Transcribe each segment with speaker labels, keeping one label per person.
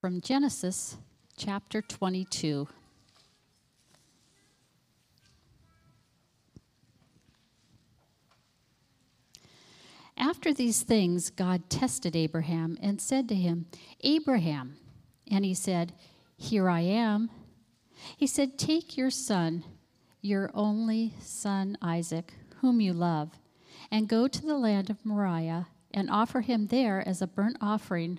Speaker 1: from Genesis chapter 22. After these things, God tested Abraham and said to him, Abraham. And he said, Here I am. He said, Take your son, your only son Isaac, whom you love, and go to the land of Moriah and offer him there as a burnt offering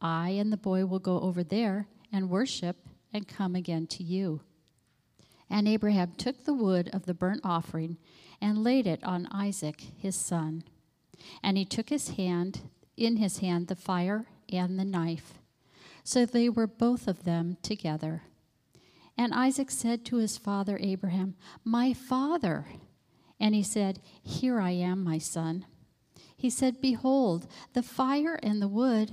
Speaker 1: I and the boy will go over there and worship and come again to you. And Abraham took the wood of the burnt offering and laid it on Isaac his son. And he took his hand in his hand the fire and the knife. So they were both of them together. And Isaac said to his father Abraham, My father. And he said, Here I am, my son. He said, Behold, the fire and the wood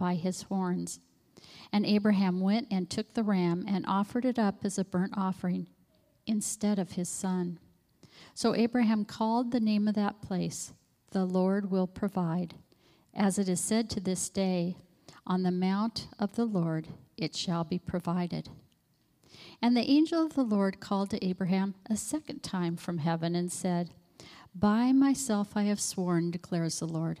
Speaker 1: by his horns. And Abraham went and took the ram and offered it up as a burnt offering instead of his son. So Abraham called the name of that place, The Lord will provide. As it is said to this day, On the mount of the Lord it shall be provided. And the angel of the Lord called to Abraham a second time from heaven and said, By myself I have sworn, declares the Lord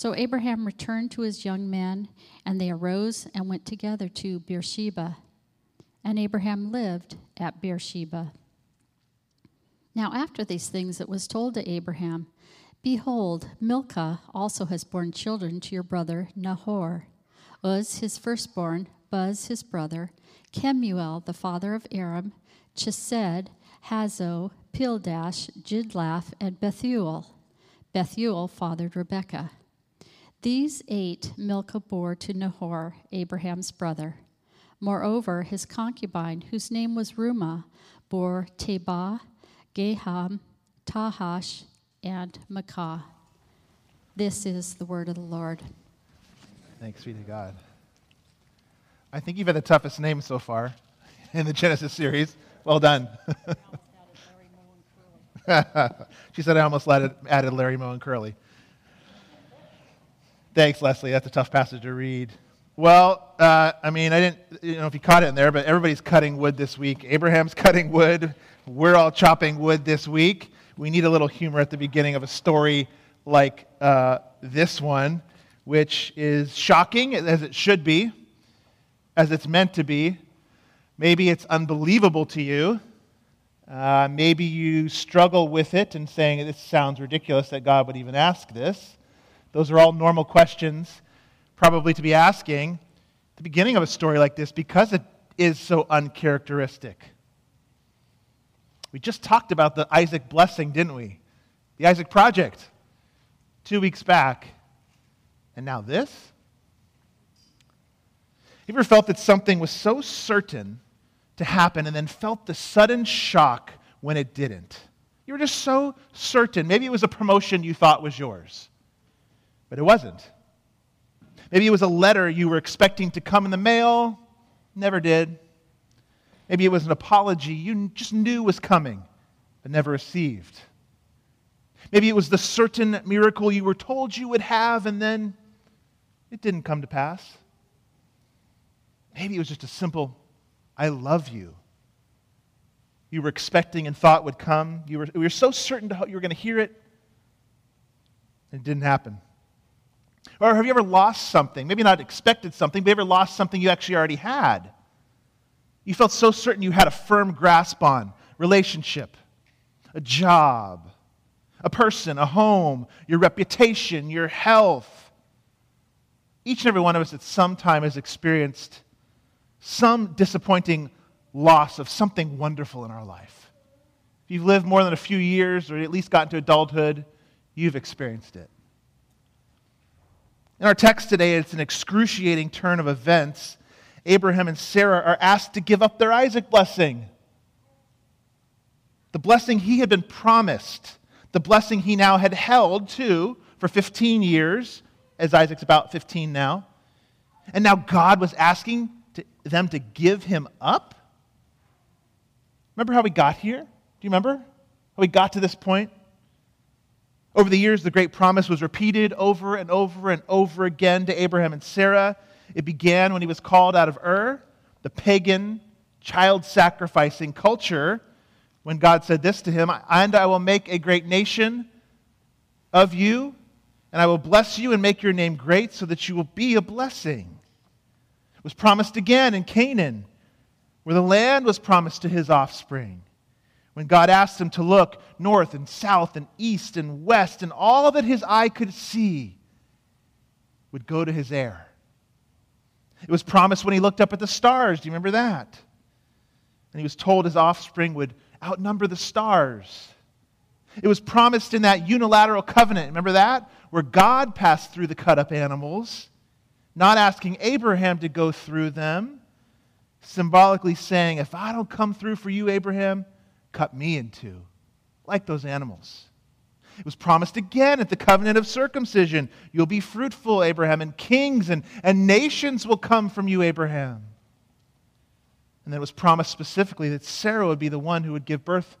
Speaker 1: So Abraham returned to his young men, and they arose and went together to Beersheba. And Abraham lived at Beersheba. Now, after these things, it was told to Abraham, Behold, Milcah also has borne children to your brother Nahor. Uz, his firstborn, Buz, his brother, Kemuel, the father of Aram, Chesed, Hazo, Pildash, Jidlaph, and Bethuel. Bethuel fathered Rebekah. These eight Milcah bore to Nahor, Abraham's brother. Moreover, his concubine, whose name was Reumah, bore Tebah, Gaham, Tahash, and Maacah. This is the word of the Lord.
Speaker 2: Thanks be to God. I think you've had the toughest name so far in the Genesis series. Well done. she said I almost added, added Larry Moe and Curly. Thanks, Leslie. That's a tough passage to read. Well, uh, I mean, I didn't you know if you caught it in there, but everybody's cutting wood this week. Abraham's cutting wood. We're all chopping wood this week. We need a little humor at the beginning of a story like uh, this one, which is shocking as it should be, as it's meant to be. Maybe it's unbelievable to you. Uh, maybe you struggle with it and saying, This sounds ridiculous that God would even ask this. Those are all normal questions, probably to be asking at the beginning of a story like this because it is so uncharacteristic. We just talked about the Isaac blessing, didn't we? The Isaac Project, two weeks back. And now this? Have You ever felt that something was so certain to happen and then felt the sudden shock when it didn't? You were just so certain. Maybe it was a promotion you thought was yours, but it wasn't. Maybe it was a letter you were expecting to come in the mail, never did. Maybe it was an apology you just knew was coming, but never received. Maybe it was the certain miracle you were told you would have, and then it didn't come to pass. Maybe it was just a simple, I love you. You were expecting and thought would come. You were, you were so certain you were going to hear it, and it didn't happen. Or have you ever lost something? Maybe not expected something, but ever lost something you actually already had? You felt so certain you had a firm grasp on relationship, a job, a person, a home, your reputation, your health. Each and every one of us at some time has experienced some disappointing loss of something wonderful in our life. If you've lived more than a few years or at least gotten to adulthood, you've experienced it. In our text today, it's an excruciating turn of events. Abraham and Sarah are asked to give up their Isaac blessing. The blessing he had been promised, the blessing he now had held to for 15 years, as Isaac's about 15 now. And now God was asking to, them to give him up? Remember how we got here? Do you remember how we got to this point? Over the years, the great promise was repeated over and over and over again to Abraham and Sarah. It began when he was called out of Ur, the pagan, child sacrificing culture, when God said this to him And I will make a great nation of you, and I will bless you and make your name great so that you will be a blessing. It was promised again in Canaan, where the land was promised to his offspring. When God asked him to look north and south and east and west, and all that his eye could see would go to his heir. It was promised when he looked up at the stars. Do you remember that? And he was told his offspring would outnumber the stars. It was promised in that unilateral covenant. Remember that? Where God passed through the cut up animals, not asking Abraham to go through them, symbolically saying, If I don't come through for you, Abraham, cut me in two, like those animals. It was promised again at the covenant of circumcision. You'll be fruitful, Abraham, and kings and, and nations will come from you, Abraham. And then it was promised specifically that Sarah would be the one who would give birth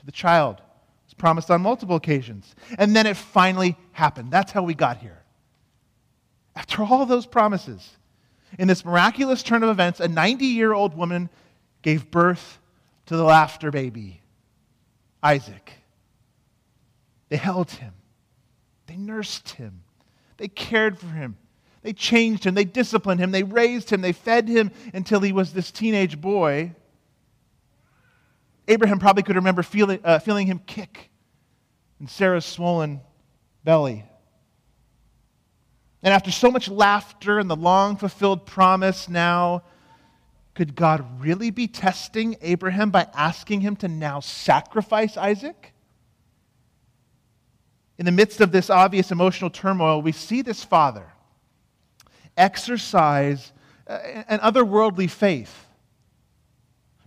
Speaker 2: to the child. It was promised on multiple occasions. And then it finally happened. That's how we got here. After all those promises, in this miraculous turn of events, a 90 year old woman gave birth to the laughter baby, Isaac. They held him, they nursed him, they cared for him, they changed him, they disciplined him, they raised him, they fed him until he was this teenage boy. Abraham probably could remember feeling, uh, feeling him kick in Sarah's swollen belly. And after so much laughter and the long fulfilled promise, now could God really be testing Abraham by asking him to now sacrifice Isaac? In the midst of this obvious emotional turmoil, we see this father exercise uh, an otherworldly faith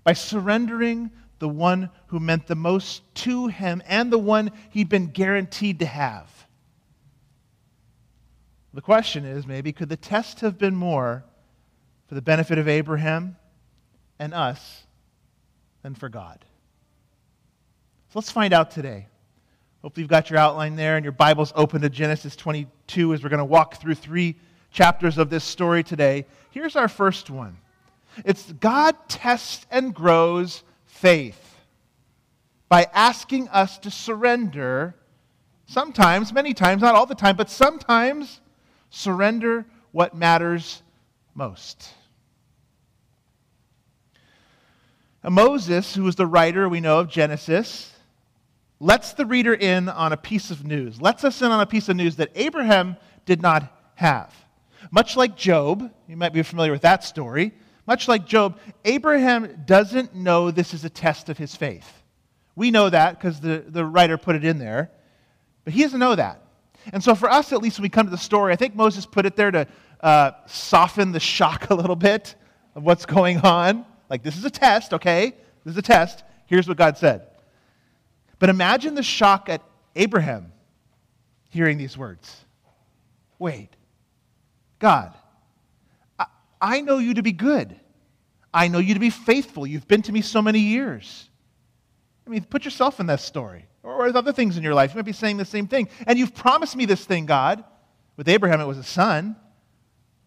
Speaker 2: by surrendering the one who meant the most to him and the one he'd been guaranteed to have. The question is maybe, could the test have been more for the benefit of Abraham and us than for God? So let's find out today. Hopefully, you've got your outline there and your Bible's open to Genesis 22 as we're going to walk through three chapters of this story today. Here's our first one it's God tests and grows faith by asking us to surrender, sometimes, many times, not all the time, but sometimes surrender what matters most. Now, Moses, who is the writer we know of Genesis, lets the reader in on a piece of news, lets us in on a piece of news that Abraham did not have. Much like Job, you might be familiar with that story. Much like Job, Abraham doesn't know this is a test of his faith. We know that because the, the writer put it in there. But he doesn't know that. And so, for us, at least, when we come to the story, I think Moses put it there to uh, soften the shock a little bit of what's going on. Like, this is a test, okay? This is a test. Here's what God said. But imagine the shock at Abraham hearing these words. Wait, God, I, I know you to be good. I know you to be faithful. You've been to me so many years. I mean, put yourself in that story. Or, or other things in your life. You might be saying the same thing. And you've promised me this thing, God. With Abraham, it was a son.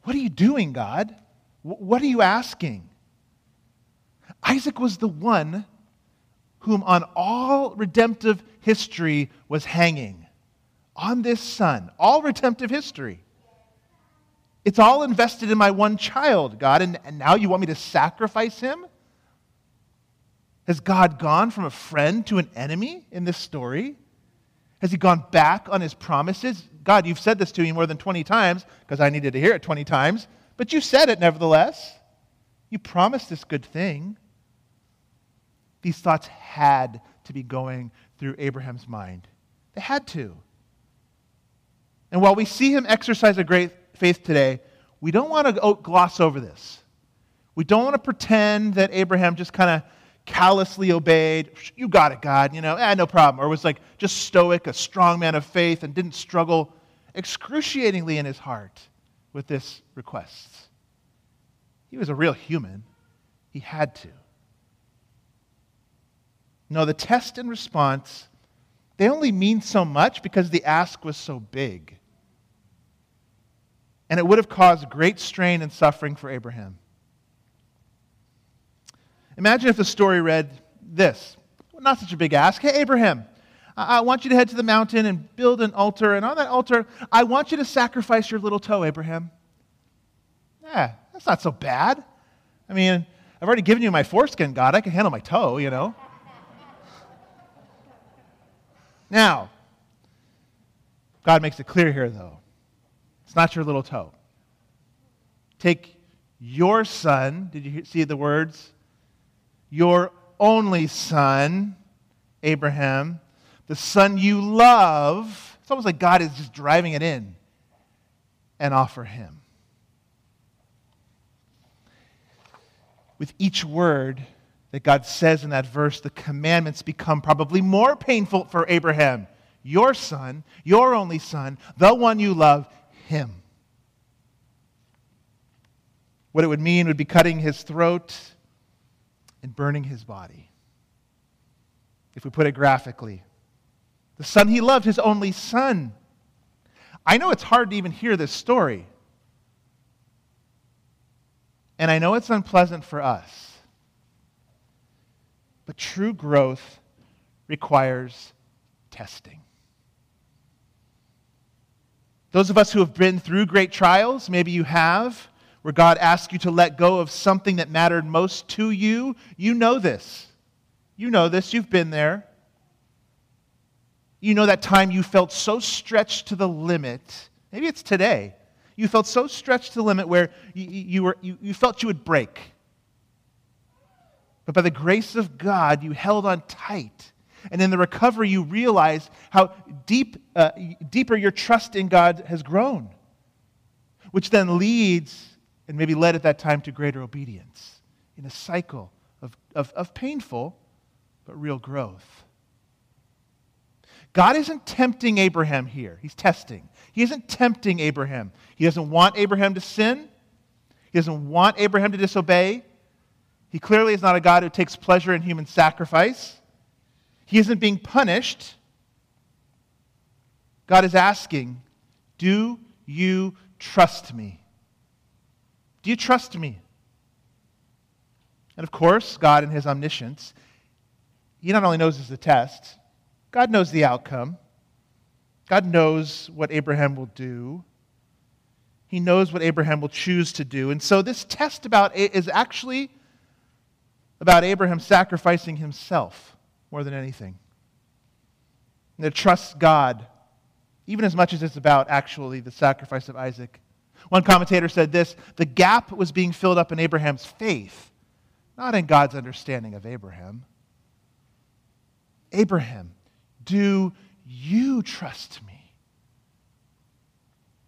Speaker 2: What are you doing, God? What are you asking? Isaac was the one whom on all redemptive history was hanging. On this son. All redemptive history. It's all invested in my one child, God, and, and now you want me to sacrifice him? Has God gone from a friend to an enemy in this story? Has he gone back on his promises? God, you've said this to me more than 20 times because I needed to hear it 20 times, but you said it nevertheless. You promised this good thing. These thoughts had to be going through Abraham's mind. They had to. And while we see him exercise a great faith today, we don't want to oh, gloss over this. We don't want to pretend that Abraham just kind of callously obeyed. You got it, God, you know, eh, no problem. Or was like just stoic, a strong man of faith, and didn't struggle excruciatingly in his heart with this request. He was a real human. He had to. No, the test and response, they only mean so much because the ask was so big. And it would have caused great strain and suffering for Abraham. Imagine if the story read this not such a big ask. Hey, Abraham, I want you to head to the mountain and build an altar. And on that altar, I want you to sacrifice your little toe, Abraham. Yeah, that's not so bad. I mean, I've already given you my foreskin, God. I can handle my toe, you know. Now, God makes it clear here, though. It's not your little toe. Take your son. Did you see the words? Your only son, Abraham, the son you love. It's almost like God is just driving it in and offer him. With each word, that God says in that verse, the commandments become probably more painful for Abraham. Your son, your only son, the one you love, him. What it would mean would be cutting his throat and burning his body. If we put it graphically, the son he loved, his only son. I know it's hard to even hear this story. And I know it's unpleasant for us. But true growth requires testing. Those of us who have been through great trials, maybe you have, where God asked you to let go of something that mattered most to you, you know this. You know this. You've been there. You know that time you felt so stretched to the limit. Maybe it's today. You felt so stretched to the limit where you, you, were, you, you felt you would break. But by the grace of God, you held on tight. And in the recovery, you realize how deep, uh, deeper your trust in God has grown, which then leads, and maybe led at that time, to greater obedience in a cycle of, of, of painful but real growth. God isn't tempting Abraham here, He's testing. He isn't tempting Abraham. He doesn't want Abraham to sin, He doesn't want Abraham to disobey. He clearly is not a God who takes pleasure in human sacrifice. He isn't being punished. God is asking, Do you trust me? Do you trust me? And of course, God, in his omniscience, he not only knows the test, God knows the outcome. God knows what Abraham will do. He knows what Abraham will choose to do. And so this test about is actually about Abraham sacrificing himself more than anything. And to trust God, even as much as it's about actually the sacrifice of Isaac. One commentator said this the gap was being filled up in Abraham's faith, not in God's understanding of Abraham. Abraham, do you trust me?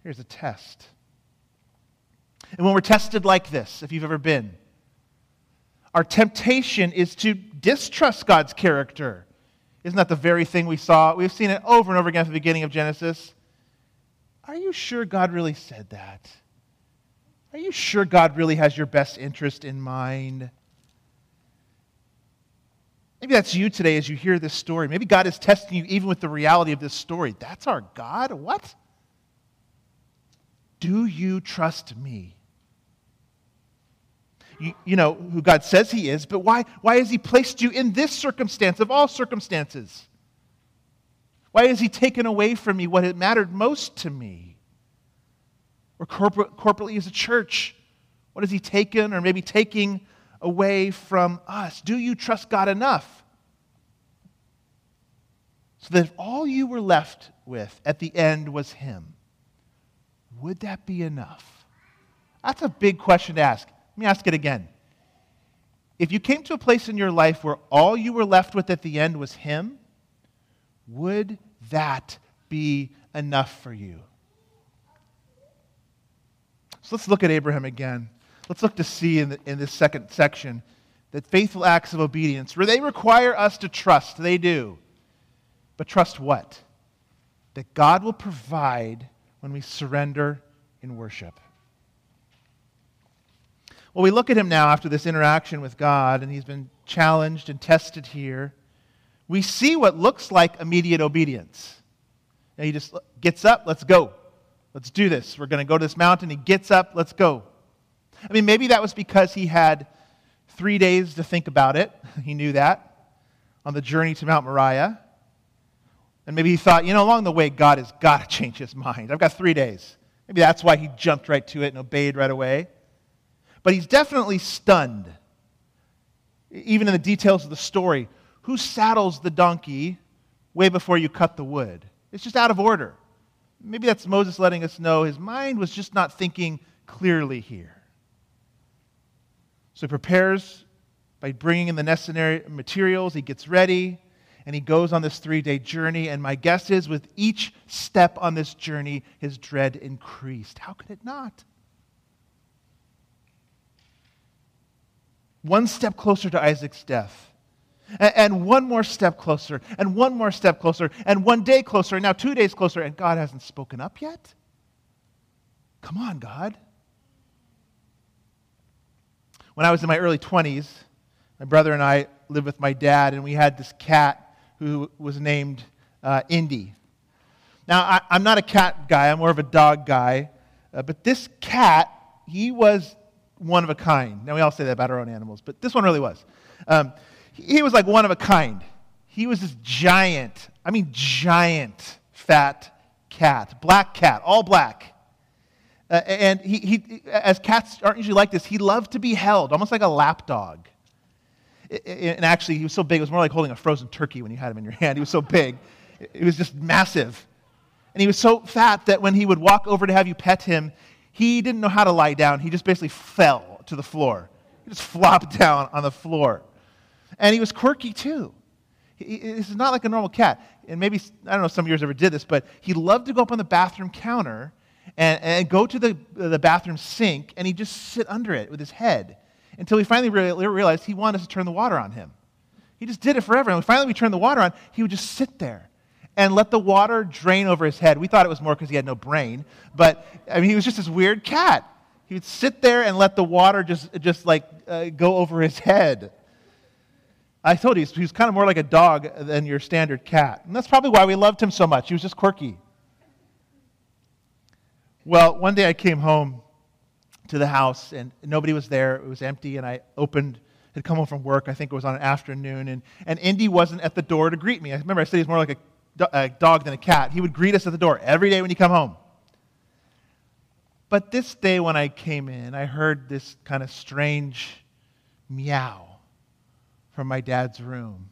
Speaker 2: Here's a test. And when we're tested like this, if you've ever been, our temptation is to distrust God's character. Isn't that the very thing we saw? We've seen it over and over again at the beginning of Genesis. Are you sure God really said that? Are you sure God really has your best interest in mind? Maybe that's you today as you hear this story. Maybe God is testing you even with the reality of this story. That's our God? What? Do you trust me? You, you, know who God says He is, but why, why has He placed you in this circumstance of all circumstances? Why has He taken away from me what had mattered most to me? Or corporate, corporately as a church, what has He taken or maybe taking away from us? Do you trust God enough? So that if all you were left with at the end was Him, would that be enough? That's a big question to ask. Let me ask it again. If you came to a place in your life where all you were left with at the end was Him, would that be enough for you? So let's look at Abraham again. Let's look to see in, the, in this second section that faithful acts of obedience, where they require us to trust, they do. But trust what? That God will provide when we surrender in worship. Well, we look at him now after this interaction with God, and he's been challenged and tested here. We see what looks like immediate obedience. And he just gets up, let's go. Let's do this. We're going to go to this mountain. He gets up, let's go. I mean, maybe that was because he had three days to think about it. He knew that on the journey to Mount Moriah. And maybe he thought, you know, along the way, God has got to change his mind. I've got three days. Maybe that's why he jumped right to it and obeyed right away. But he's definitely stunned, even in the details of the story. Who saddles the donkey way before you cut the wood? It's just out of order. Maybe that's Moses letting us know his mind was just not thinking clearly here. So he prepares by bringing in the necessary materials, he gets ready, and he goes on this three day journey. And my guess is, with each step on this journey, his dread increased. How could it not? One step closer to Isaac's death. And one more step closer, and one more step closer, and one day closer, and now two days closer, and God hasn't spoken up yet? Come on, God. When I was in my early 20s, my brother and I lived with my dad, and we had this cat who was named uh, Indy. Now, I, am not a cat guy, I'm more of a dog guy, uh, but this cat, he was one of a kind. Now, we all say that about our own animals, but this one really was. Um, he was like one of a kind. He was this giant, I mean, giant, fat cat, black cat, all black. Uh, and he, he, as cats aren't usually like this, he loved to be held, almost like a lap dog. And actually, he was so big, it was more like holding a frozen turkey when you had him in your hand. He was so big, it was just massive. And he was so fat that when he would walk over to have you pet him, he didn't know how to lie down. He just basically fell to the floor. He just flopped down on the floor. And he was quirky too. This is not like a normal cat. And maybe, I don't know if some of yours ever did this, but he loved to go up on the bathroom counter and, and go to the, the bathroom sink and he'd just sit under it with his head until we finally realized he wanted us to turn the water on him. He just did it forever. And finally we turned the water on, he would just sit there and let the water drain over his head. We thought it was more because he had no brain, but I mean, he was just this weird cat. He would sit there and let the water just, just like uh, go over his head. I told you, he was kind of more like a dog than your standard cat. And that's probably why we loved him so much. He was just quirky. Well, one day I came home to the house and nobody was there. It was empty, and I opened, had come home from work. I think it was on an afternoon, and, and Indy wasn't at the door to greet me. I remember I said he's more like a a dog than a cat. He would greet us at the door every day when he come home. But this day when I came in, I heard this kind of strange meow from my dad's room.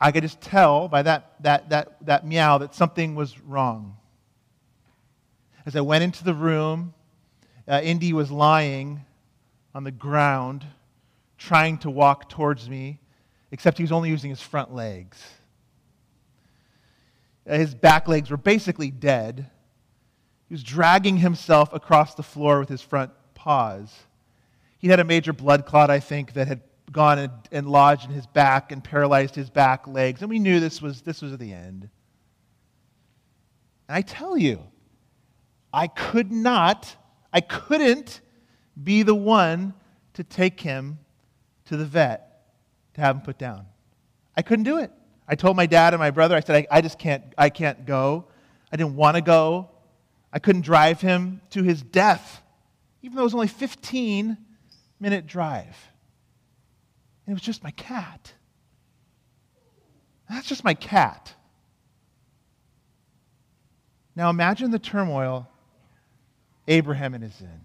Speaker 2: I could just tell by that, that, that, that meow that something was wrong. As I went into the room, uh, Indy was lying on the ground, trying to walk towards me. except he was only using his front legs. His back legs were basically dead. He was dragging himself across the floor with his front paws. He had a major blood clot, I think, that had gone and, and lodged in his back and paralyzed his back legs. And we knew this was, this was the end. And I tell you, I could not, I couldn't be the one to take him to the vet to have him put down. I couldn't do it. I told my dad and my brother, I said, I, I just can't, I can't go. I didn't want to go. I couldn't drive him to his death, even though it was only 15 minute drive. And it was just my cat. That's just my cat. Now imagine the turmoil Abraham is in,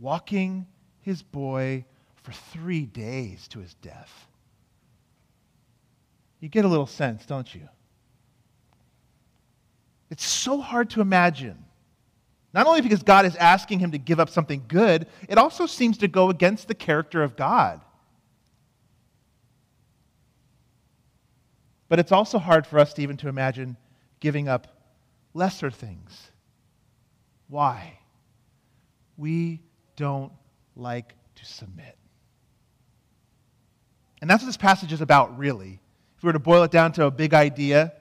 Speaker 2: walking his boy for three days to his death. You get a little sense, don't you? It's so hard to imagine. Not only because God is asking him to give up something good, it also seems to go against the character of God. But it's also hard for us to even to imagine giving up lesser things. Why? We don't like to submit. And that's what this passage is about, really. If we were to boil it down to a big idea,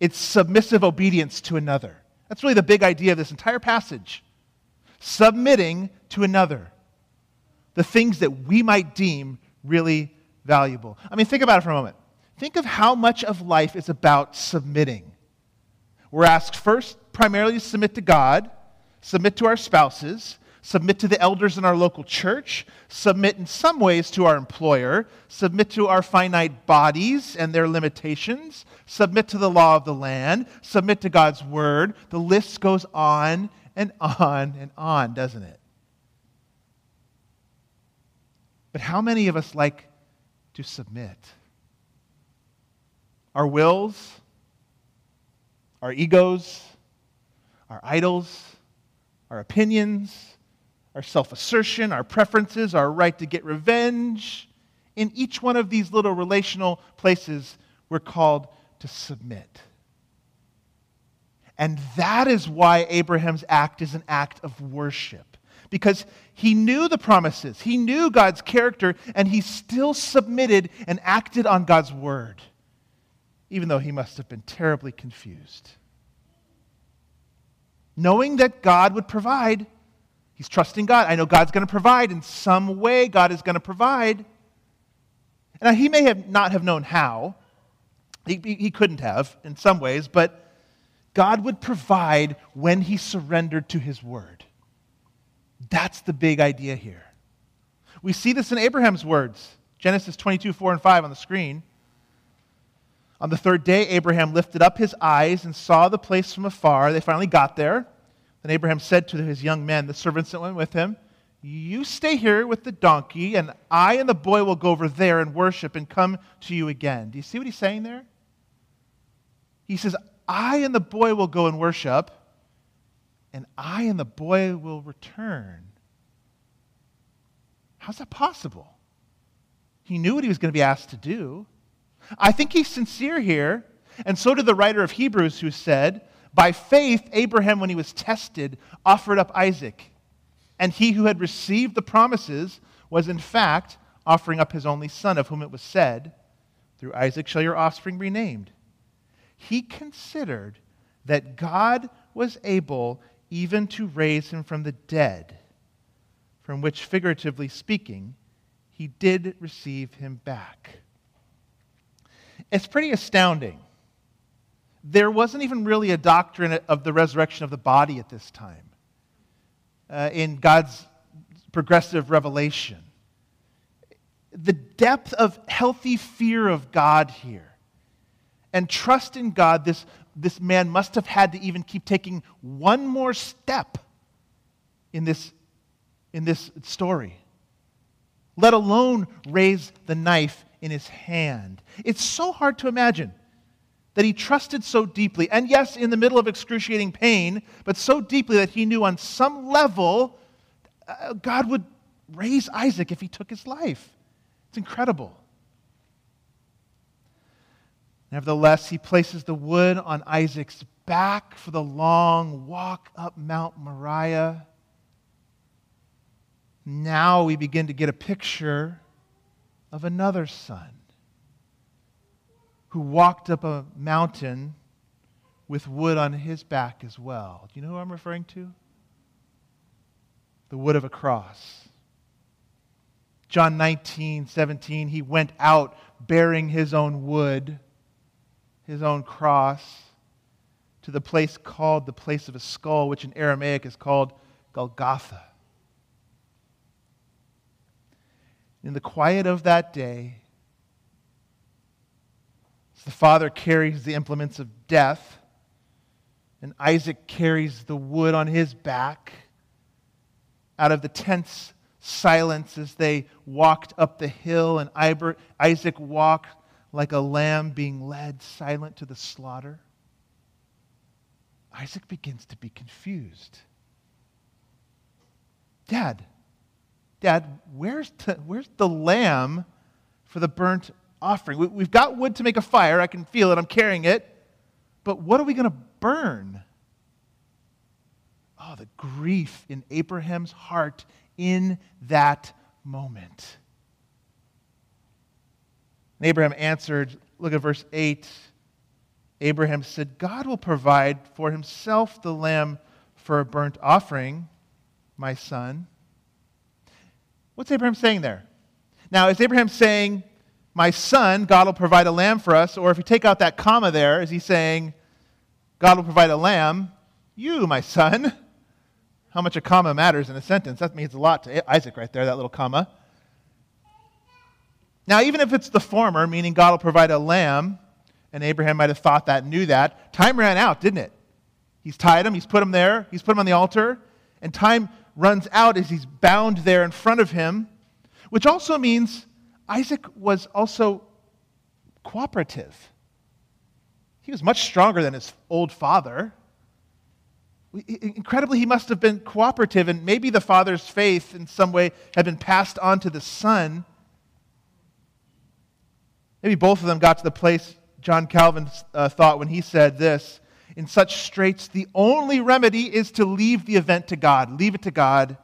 Speaker 2: it's submissive obedience to another. That's really the big idea of this entire passage. Submitting to another. The things that we might deem really valuable. I mean, think about it for a moment. Think of how much of life is about submitting. We're asked first primarily to submit to God, submit to our spouses, submit to the elders in our local church, submit in some ways to our employer, submit to our finite bodies and their limitations, submit to the law of the land, submit to God's word. The list goes on and on and on, doesn't it? But how many of us like to submit? Our wills, our egos, our idols, our opinions, our self assertion, our preferences, our right to get revenge. In each one of these little relational places, we're called to submit. And that is why Abraham's act is an act of worship. Because he knew the promises, he knew God's character, and he still submitted and acted on God's word, even though he must have been terribly confused. Knowing that God would provide, He's trusting God. I know God's going to provide in some way. God is going to provide. Now, he may have not have known how. He, he couldn't have in some ways, but God would provide when he surrendered to his word. That's the big idea here. We see this in Abraham's words Genesis 22, 4 and 5 on the screen. On the third day, Abraham lifted up his eyes and saw the place from afar. They finally got there. Then Abraham said to his young men, the servants that went with him, You stay here with the donkey, and I and the boy will go over there and worship and come to you again. Do you see what he's saying there? He says, I and the boy will go and worship, and I and the boy will return. How's that possible? He knew what he was going to be asked to do. I think he's sincere here, and so did the writer of Hebrews, who said, by faith, Abraham, when he was tested, offered up Isaac. And he who had received the promises was, in fact, offering up his only son, of whom it was said, Through Isaac shall your offspring be named. He considered that God was able even to raise him from the dead, from which, figuratively speaking, he did receive him back. It's pretty astounding there wasn't even really a doctrine of the resurrection of the body at this time uh, in God's progressive revelation. The depth of healthy fear of God here and trust in God, this, this man must have had to even keep taking one more step in this, in this story, let alone raise the knife in his hand. It's so hard to imagine that he trusted so deeply, and yes, in the middle of excruciating pain, but so deeply that he knew on some level uh, God would raise Isaac if he took his life. It's incredible. Nevertheless, he places the wood on Isaac's back for the long walk up Mount Moriah. Now we begin to get a picture of another son who walked up a mountain with wood on his back as well. Do you know who I'm referring to? The wood of a cross. John 19, 17, he went out bearing his own wood, his own cross, to the place called the place of a skull, which in Aramaic is called Golgotha. In the quiet of that day, the father carries the implements of death, and Isaac carries the wood on his back. Out of the tense silence as they walked up the hill, and Isaac walked like a lamb being led silent to the slaughter. Isaac begins to be confused. Dad, Dad, where's the, where's the lamb for the burnt offering? We, we've got wood to make a fire. I can feel it. I'm carrying it. But what are we going to burn? Oh, the grief in Abraham's heart in that moment. And Abraham answered, look at verse 8. Abraham said, God will provide for himself the lamb for a burnt offering, my son. What's Abraham saying there? Now, is Abraham saying, My son, God will provide a lamb for us? Or if you take out that comma there, is he saying, God will provide a lamb? You, my son. How much a comma matters in a sentence. That means a lot to Isaac right there, that little comma. Now, even if it's the former, meaning God will provide a lamb, and Abraham might have thought that, knew that, time ran out, didn't it? He's tied him, he's put him there, he's put him on the altar, and time runs out as he's bound there in front of him, which also means Isaac was also cooperative. He was much stronger than his old father. Incredibly, he must have been cooperative, and maybe the father's faith in some way had been passed on to the son. Maybe both of them got to the place John Calvin uh, thought when he said this in such straits, the only remedy is to leave the event to God, leave it to God,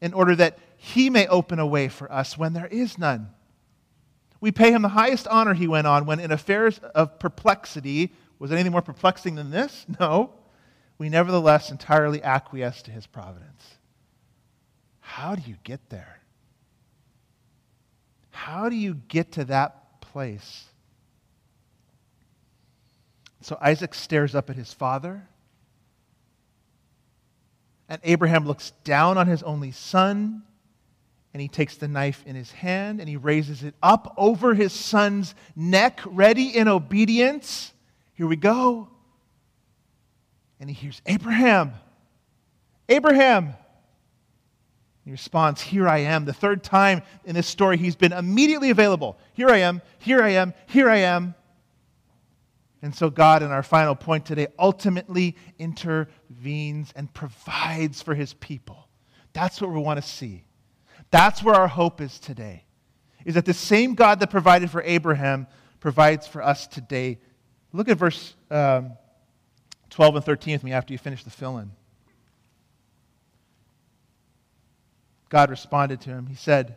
Speaker 2: in order that He may open a way for us when there is none. We pay Him the highest honor, he went on, when in affairs of perplexity, was anything more perplexing than this? No. We nevertheless entirely acquiesce to His providence. How do you get there? How do you get to that place? So Isaac stares up at his father. And Abraham looks down on his only son, and he takes the knife in his hand and he raises it up over his son's neck, ready in obedience. Here we go. And he hears, Abraham, Abraham. He responds, Here I am. The third time in this story, he's been immediately available. Here I am, here I am, here I am. And so, God, in our final point today, ultimately intervenes and provides for his people. That's what we want to see. That's where our hope is today. Is that the same God that provided for Abraham provides for us today. Look at verse um, 12 and 13 with me after you finish the fill in. God responded to him. He said,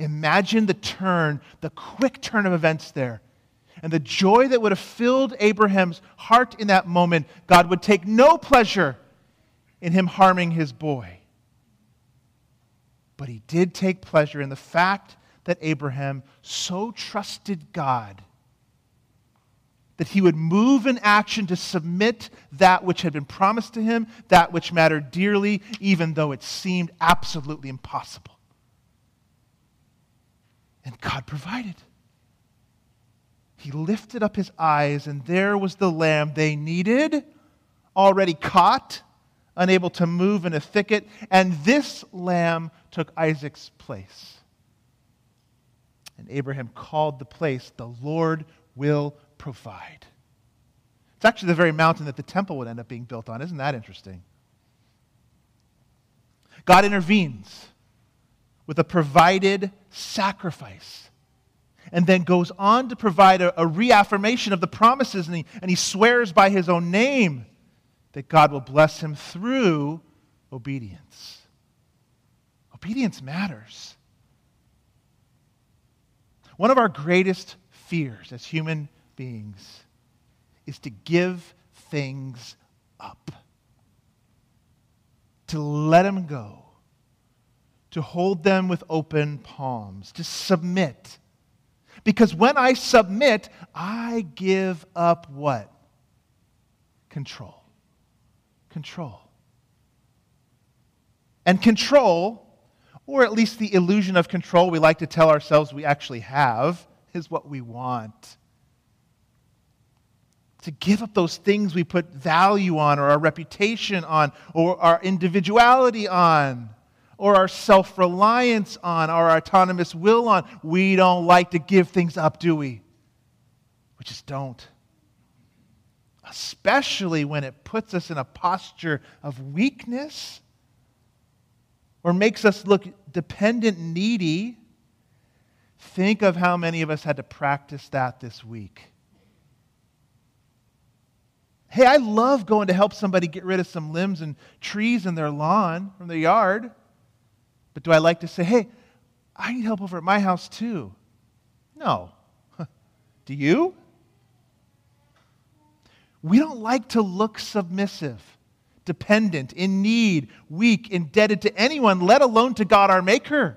Speaker 2: Imagine the turn, the quick turn of events there. And the joy that would have filled Abraham's heart in that moment, God would take no pleasure in him harming his boy. But he did take pleasure in the fact that Abraham so trusted God that he would move in action to submit that which had been promised to him, that which mattered dearly, even though it seemed absolutely impossible. And God provided. he lifted up his eyes, and there was the lamb they needed, already caught, unable to move in a thicket, and this lamb took Isaac's place. And Abraham called the place, The Lord will provide. It's actually the very mountain that the temple would end up being built on. Isn't that interesting? God intervenes with a provided sacrifice and then goes on to provide a, a, reaffirmation of the promises, and he, and he swears by his own name that God will bless him through obedience. Obedience matters. One of our greatest fears as human beings is to give things up, to let them go, to hold them with open palms, to submit. Because when I submit, I give up what? Control. Control. And control, or at least the illusion of control we like to tell ourselves we actually have, is what we want to give up those things we put value on, or our reputation on, or our individuality on, or our self reliance on, our autonomous will on. We don't like to give things up, do we? We just don't. Especially when it puts us in a posture of weakness or makes us look dependent, needy. Think of how many of us had to practice that this week Hey, I love going to help somebody get rid of some limbs and trees in their lawn from their yard. But do I like to say, hey, I need help over at my house too? No. do you? We don't like to look submissive, dependent, in need, weak, indebted to anyone, let alone to God our Maker.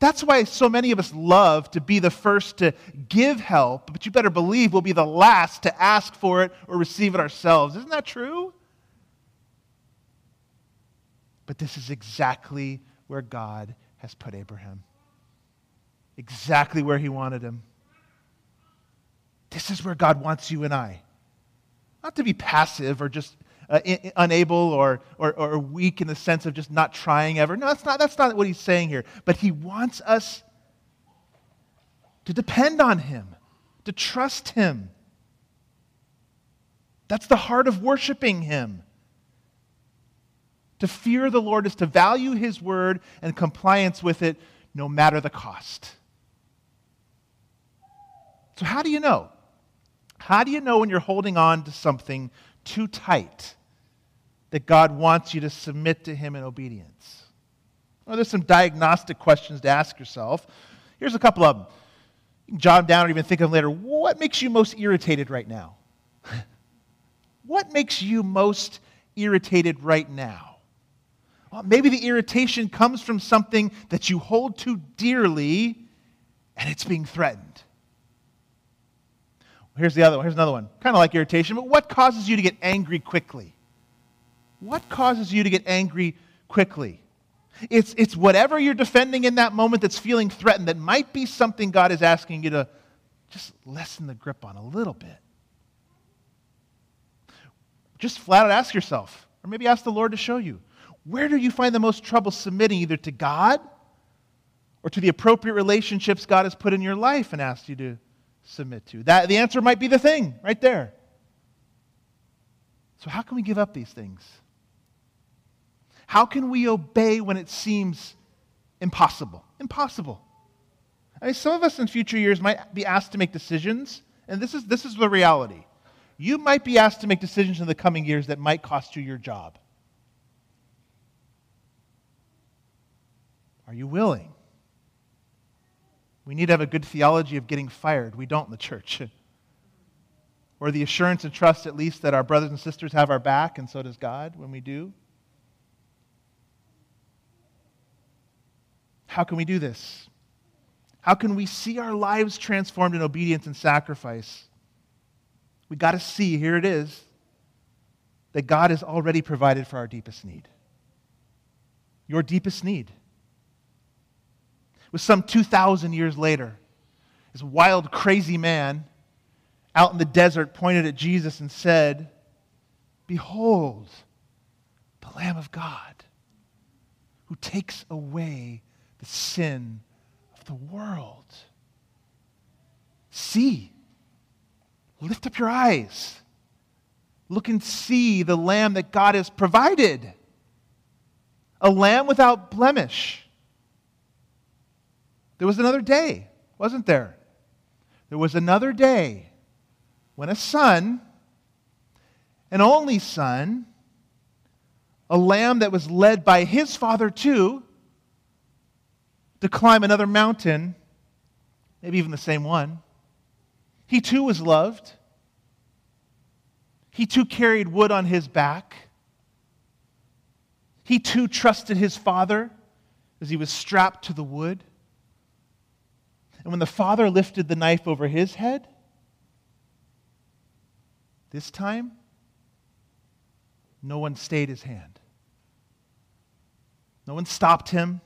Speaker 2: That's why so many of us love to be the first to give help, but you better believe we'll be the last to ask for it or receive it ourselves. Isn't that true? But this is exactly where God has put Abraham. Exactly where he wanted him. This is where God wants you and I. Not to be passive or just uh, in, unable or, or, or weak in the sense of just not trying ever. No, that's not, that's not what he's saying here. But he wants us to depend on him, to trust him. That's the heart of worshiping him. To fear the Lord is to value his word and compliance with it no matter the cost. So, how do you know? How do you know when you're holding on to something too tight? that God wants you to submit to Him in obedience? Well, there's some diagnostic questions to ask yourself. Here's a couple of them. You can jot them down or even think of them later. What makes you most irritated right now? what makes you most irritated right now? Maybe the irritation comes from something that you hold too dearly and it's being threatened. Here's the other one. Here's another one. Kind of like irritation, but what causes you to get angry quickly? What causes you to get angry quickly? It's, it's whatever you're defending in that moment that's feeling threatened that might be something God is asking you to just lessen the grip on a little bit. Just flat out ask yourself, or maybe ask the Lord to show you, where do you find the most trouble submitting either to God or to the appropriate relationships God has put in your life and asked you to submit to? That, the answer might be the thing right there. So, how can we give up these things? How can we obey when it seems impossible? Impossible. I mean, some of us in future years might be asked to make decisions, and this is, this is the reality. You might be asked to make decisions in the coming years that might cost you your job. Are you willing? We need to have a good theology of getting fired. We don't in the church. or the assurance and trust, at least, that our brothers and sisters have our back, and so does God when we do. How can we do this? How can we see our lives transformed in obedience and sacrifice? We got to see, here it is, that God has already provided for our deepest need. Your deepest need. With some 2,000 years later, this wild, crazy man out in the desert pointed at Jesus and said, Behold, the Lamb of God who takes away the sin of the world. See, lift up your eyes. Look and see the lamb that God has provided. A lamb without blemish. There was another day, wasn't there? There was another day when a son, an only son, a lamb that was led by his father too, to climb another mountain, maybe even the same one. He too was loved. He too carried wood on his back. He too trusted his father as he was strapped to the wood. And when the father lifted the knife over his head, this time, no one stayed his hand. No one stopped him.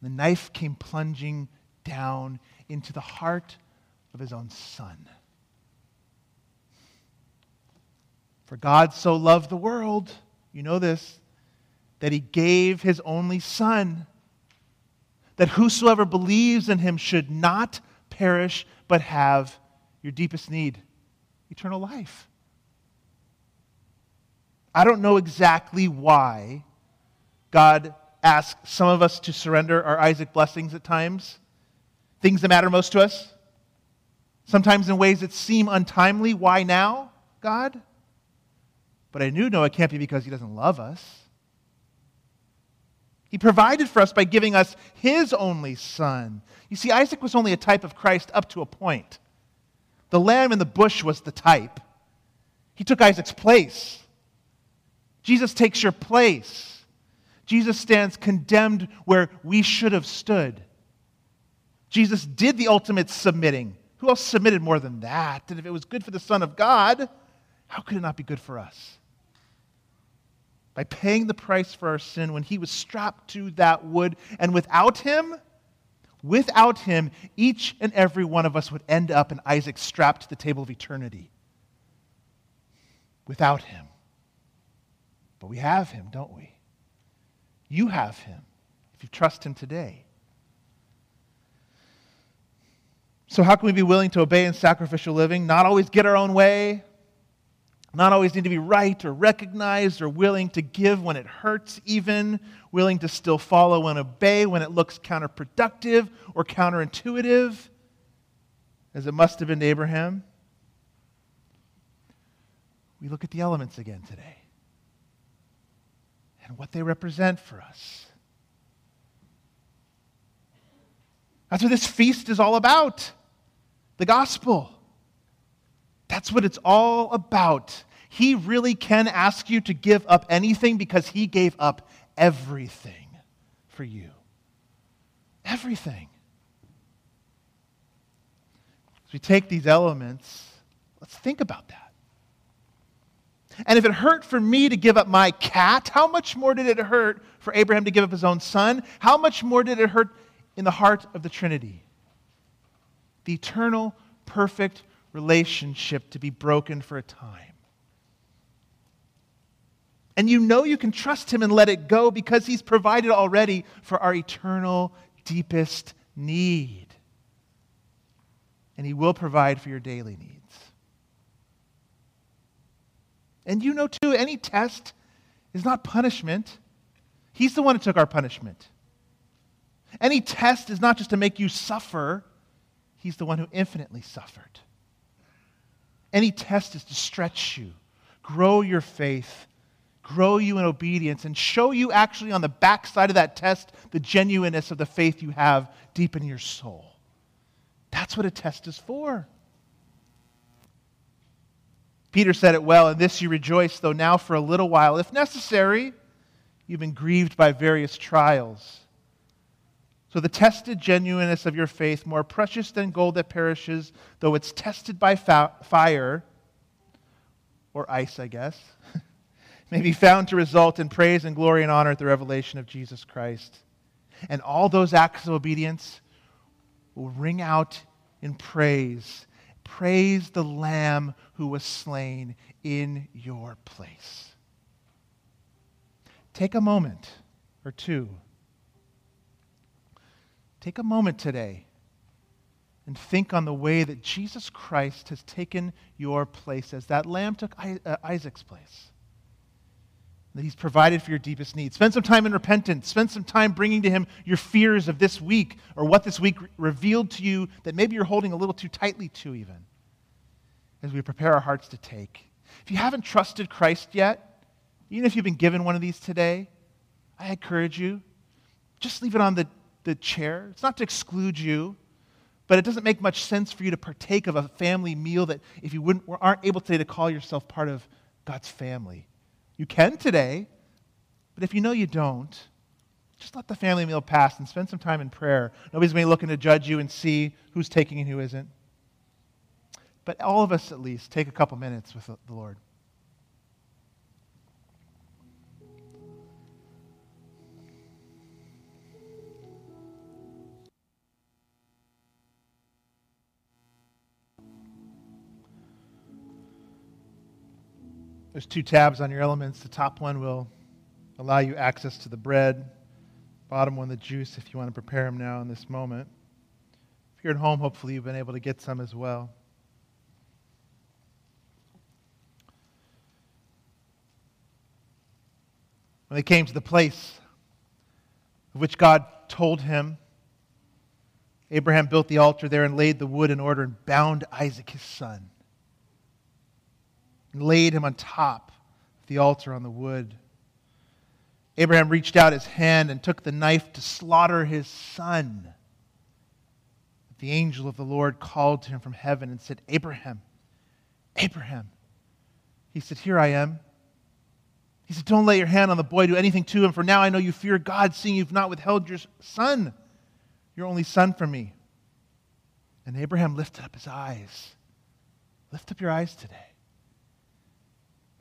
Speaker 2: The knife came plunging down into the heart of his own son. For God so loved the world, you know this, that he gave his only Son, that whosoever believes in him should not perish, but have your deepest need eternal life. I don't know exactly why God asks some of us to surrender our Isaac blessings at times, things that matter most to us, sometimes in ways that seem untimely. Why now, God? But I do know it can't be because he doesn't love us. He provided for us by giving us his only son. You see, Isaac was only a type of Christ up to a point. The lamb in the bush was the type. He took Isaac's place. Jesus takes your place. Jesus stands condemned where we should have stood. Jesus did the ultimate submitting. Who else submitted more than that? And if it was good for the Son of God, how could it not be good for us? By paying the price for our sin when he was strapped to that wood. And without him, without him, each and every one of us would end up in Isaac strapped to the table of eternity. Without him. But we have him, don't we? You have him if you trust him today. So, how can we be willing to obey in sacrificial living? Not always get our own way, not always need to be right or recognized or willing to give when it hurts, even willing to still follow and obey when it looks counterproductive or counterintuitive, as it must have been to Abraham. We look at the elements again today and what they represent for us. That's what this feast is all about the gospel. That's what it's all about. He really can ask you to give up anything because He gave up everything for you. Everything. As we take these elements, let's think about that. And if it hurt for me to give up my cat, how much more did it hurt for Abraham to give up his own son? How much more did it hurt in the heart of the Trinity? The eternal, perfect relationship to be broken for a time. And you know you can trust Him and let it go because He's provided already for our eternal, deepest need. And He will provide for your daily needs. And you know, too, any test is not punishment. He's the one who took our punishment. Any test is not just to make you suffer, He's the one who infinitely suffered. Any test is to stretch you, grow your faith, grow you in obedience, and show you actually on the backside of that test the genuineness of the faith you have deep in your soul. That's what a test is for. Peter said it well, in this you rejoice, though now for a little while, if necessary, you've been grieved by various trials. So the tested genuineness of your faith, more precious than gold that perishes, though it's tested by fire, or ice, I guess, may be found to result in praise and glory and honor at the revelation of Jesus Christ. And all those acts of obedience will ring out in praise. Praise the Lamb who was slain in your place. Take a moment or two. Take a moment today and think on the way that Jesus Christ has taken your place as that lamb took uh, Isaac's place. That he's provided for your deepest needs. Spend some time in repentance. Spend some time bringing to him your fears of this week or what this week revealed to you that maybe you're holding a little too tightly to, even, as we prepare our hearts to take. If you haven't trusted Christ yet, even if you've been given one of these today, I encourage you, just leave it on the, the chair. It's not to exclude you. But it doesn't make much sense for you to partake of a family meal that if you wouldn't, aren't able today to call yourself part of God's family. You can today, but if you know you don't, just let the family meal pass and spend some time in prayer. Nobody's going to be looking to judge you and see who's taking and who isn't. But all of us, at least, take a couple minutes with the Lord. There's two tabs on your elements. The top one will allow you access to the bread, bottom one, the juice, if you want to prepare them now in this moment. If you're at home, hopefully you've been able to get some as well. When they came to the place of which God told him, Abraham built the altar there and laid the wood in order and bound Isaac his son and laid him on top of the altar on the wood. Abraham reached out his hand and took the knife to slaughter his son. But the angel of the Lord called to him from heaven and said, Abraham, Abraham. He said, Here I am. He said, Don't lay your hand on the boy, do anything to him, for now I know you fear God, seeing you've not withheld your son, your only son, from me. And Abraham lifted up his eyes. Lift up your eyes today.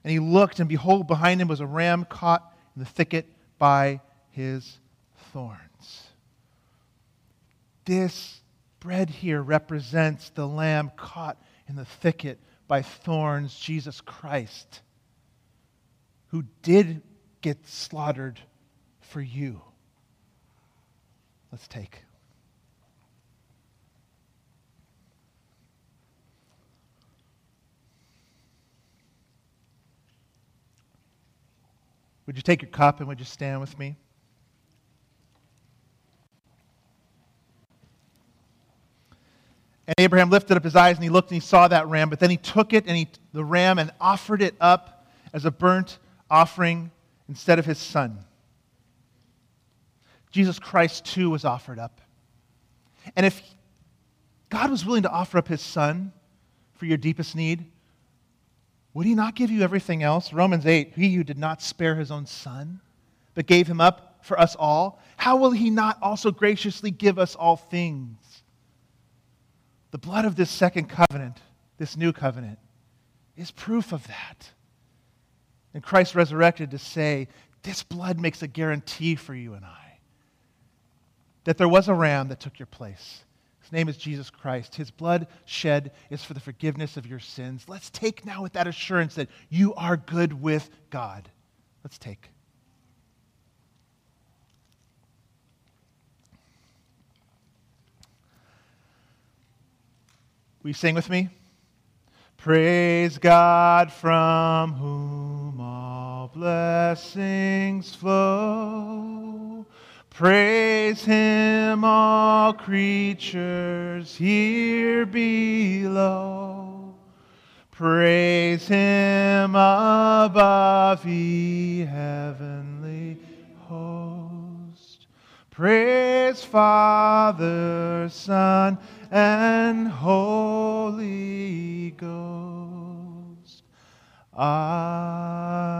Speaker 2: And he looked, and behold, behind him was a ram caught in the thicket by his thorns. This bread here represents the lamb caught in the thicket by thorns, Jesus Christ, who did get slaughtered for you. Let's take. Would you take your cup and would you stand with me? And Abraham lifted up his eyes and he looked and he saw that ram, but then he took it and he, the ram and offered it up as a burnt offering instead of his son. Jesus Christ too was offered up. And if God was willing to offer up his son for your deepest need, would he not give you everything else? Romans 8, he who did not spare his own son, but gave him up for us all, how will he not also graciously give us all things? The blood of this second covenant, this new covenant, is proof of that. And Christ resurrected to say, this blood makes a guarantee for you and I that there was a ram that took your place name is Jesus Christ. His blood shed is for the forgiveness of your sins. Let's take now with that assurance that you are good with God. Let's take. Will you sing with me? Praise God from whom all blessings flow. Praise him, all creatures here below. Praise him above, ye heavenly host. Praise Father, Son, and Holy Ghost. Amen.